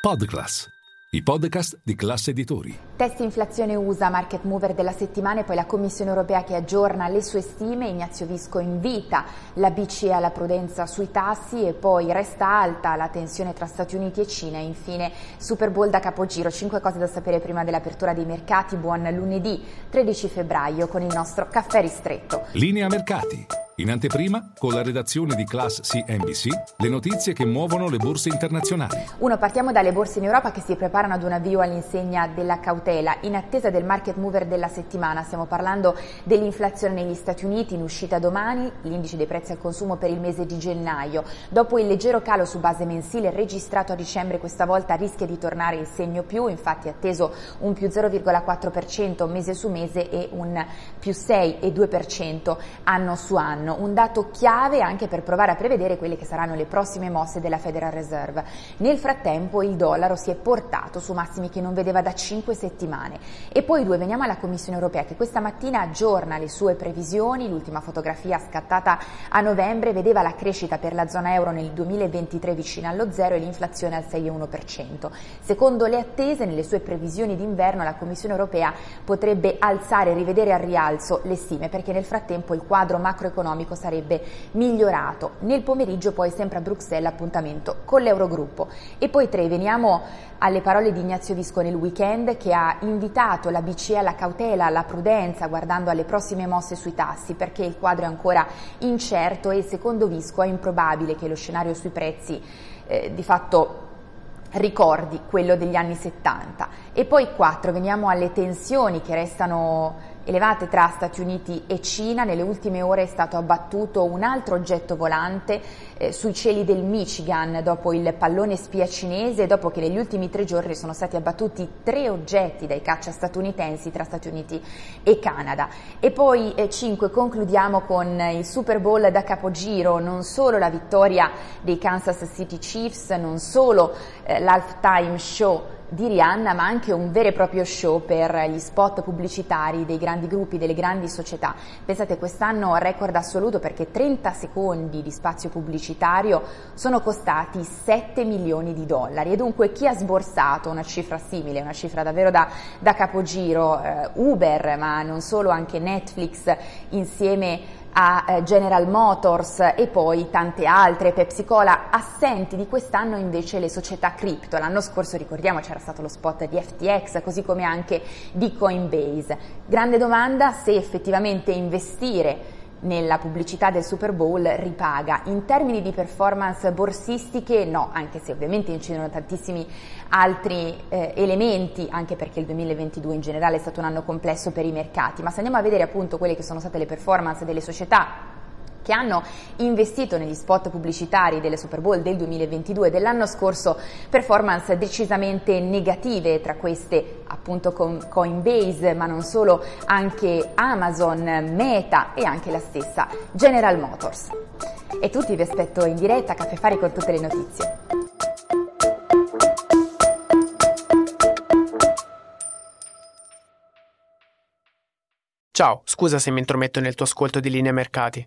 Podclass, i podcast di classe editori. Test inflazione USA, market mover della settimana e poi la Commissione europea che aggiorna le sue stime. Ignazio Visco invita la BCE alla prudenza sui tassi e poi resta alta la tensione tra Stati Uniti e Cina. E infine Super Bowl da capogiro. Cinque cose da sapere prima dell'apertura dei mercati. Buon lunedì 13 febbraio con il nostro caffè ristretto. Linea mercati. In anteprima, con la redazione di Class CNBC, le notizie che muovono le borse internazionali. Uno, partiamo dalle borse in Europa che si preparano ad un avvio all'insegna della cautela. In attesa del market mover della settimana, stiamo parlando dell'inflazione negli Stati Uniti in uscita domani, l'indice dei prezzi al consumo per il mese di gennaio. Dopo il leggero calo su base mensile registrato a dicembre, questa volta rischia di tornare il segno più, infatti atteso un più 0,4% mese su mese e un più 6,2% anno su anno saranno un dato chiave anche per provare a prevedere quelle che saranno le prossime mosse della Federal Reserve. Nel frattempo il dollaro si è portato su massimi che non vedeva da 5 settimane. E poi due, veniamo alla Commissione europea che questa mattina aggiorna le sue previsioni, l'ultima fotografia scattata a novembre vedeva la crescita per la zona euro nel 2023 vicina allo zero e l'inflazione al 6,1%. Secondo le attese, nelle sue previsioni d'inverno la Commissione europea potrebbe alzare e rivedere al rialzo le stime perché nel frattempo il quadro macroeconomico economico sarebbe migliorato. Nel pomeriggio poi sempre a Bruxelles appuntamento con l'Eurogruppo. E poi tre, veniamo alle parole di Ignazio Visco nel weekend che ha invitato la BCE alla cautela, alla prudenza guardando alle prossime mosse sui tassi perché il quadro è ancora incerto e secondo Visco è improbabile che lo scenario sui prezzi eh, di fatto ricordi quello degli anni 70. E poi quattro, veniamo alle tensioni che restano elevate tra Stati Uniti e Cina. Nelle ultime ore è stato abbattuto un altro oggetto volante eh, sui cieli del Michigan dopo il pallone spia cinese e dopo che negli ultimi tre giorni sono stati abbattuti tre oggetti dai caccia statunitensi tra Stati Uniti e Canada. E poi eh, cinque, concludiamo con il Super Bowl da capogiro, non solo la vittoria dei Kansas City Chiefs, non solo eh, l'halftime show di Rihanna, ma anche un vero e proprio show per gli spot pubblicitari dei grandi gruppi, delle grandi società. Pensate, quest'anno record assoluto perché 30 secondi di spazio pubblicitario sono costati 7 milioni di dollari e dunque chi ha sborsato una cifra simile, una cifra davvero da, da capogiro, eh, Uber, ma non solo, anche Netflix insieme a eh, General Motors e poi tante altre, Pepsi Cola, assenti di quest'anno invece le società cripto. L'anno scorso ricordiamo c'era stato lo spot di FTX, così come anche di Coinbase. Grande domanda se effettivamente investire nella pubblicità del Super Bowl ripaga. In termini di performance borsistiche no, anche se ovviamente incidono tantissimi altri eh, elementi, anche perché il 2022 in generale è stato un anno complesso per i mercati, ma se andiamo a vedere appunto quelle che sono state le performance delle società che hanno investito negli spot pubblicitari delle Super Bowl del 2022 e dell'anno scorso, performance decisamente negative, tra queste appunto con Coinbase, ma non solo, anche Amazon, Meta e anche la stessa General Motors. E tutti vi aspetto in diretta a Caffè Fari con tutte le notizie. Ciao, scusa se mi intrometto nel tuo ascolto di linea mercati.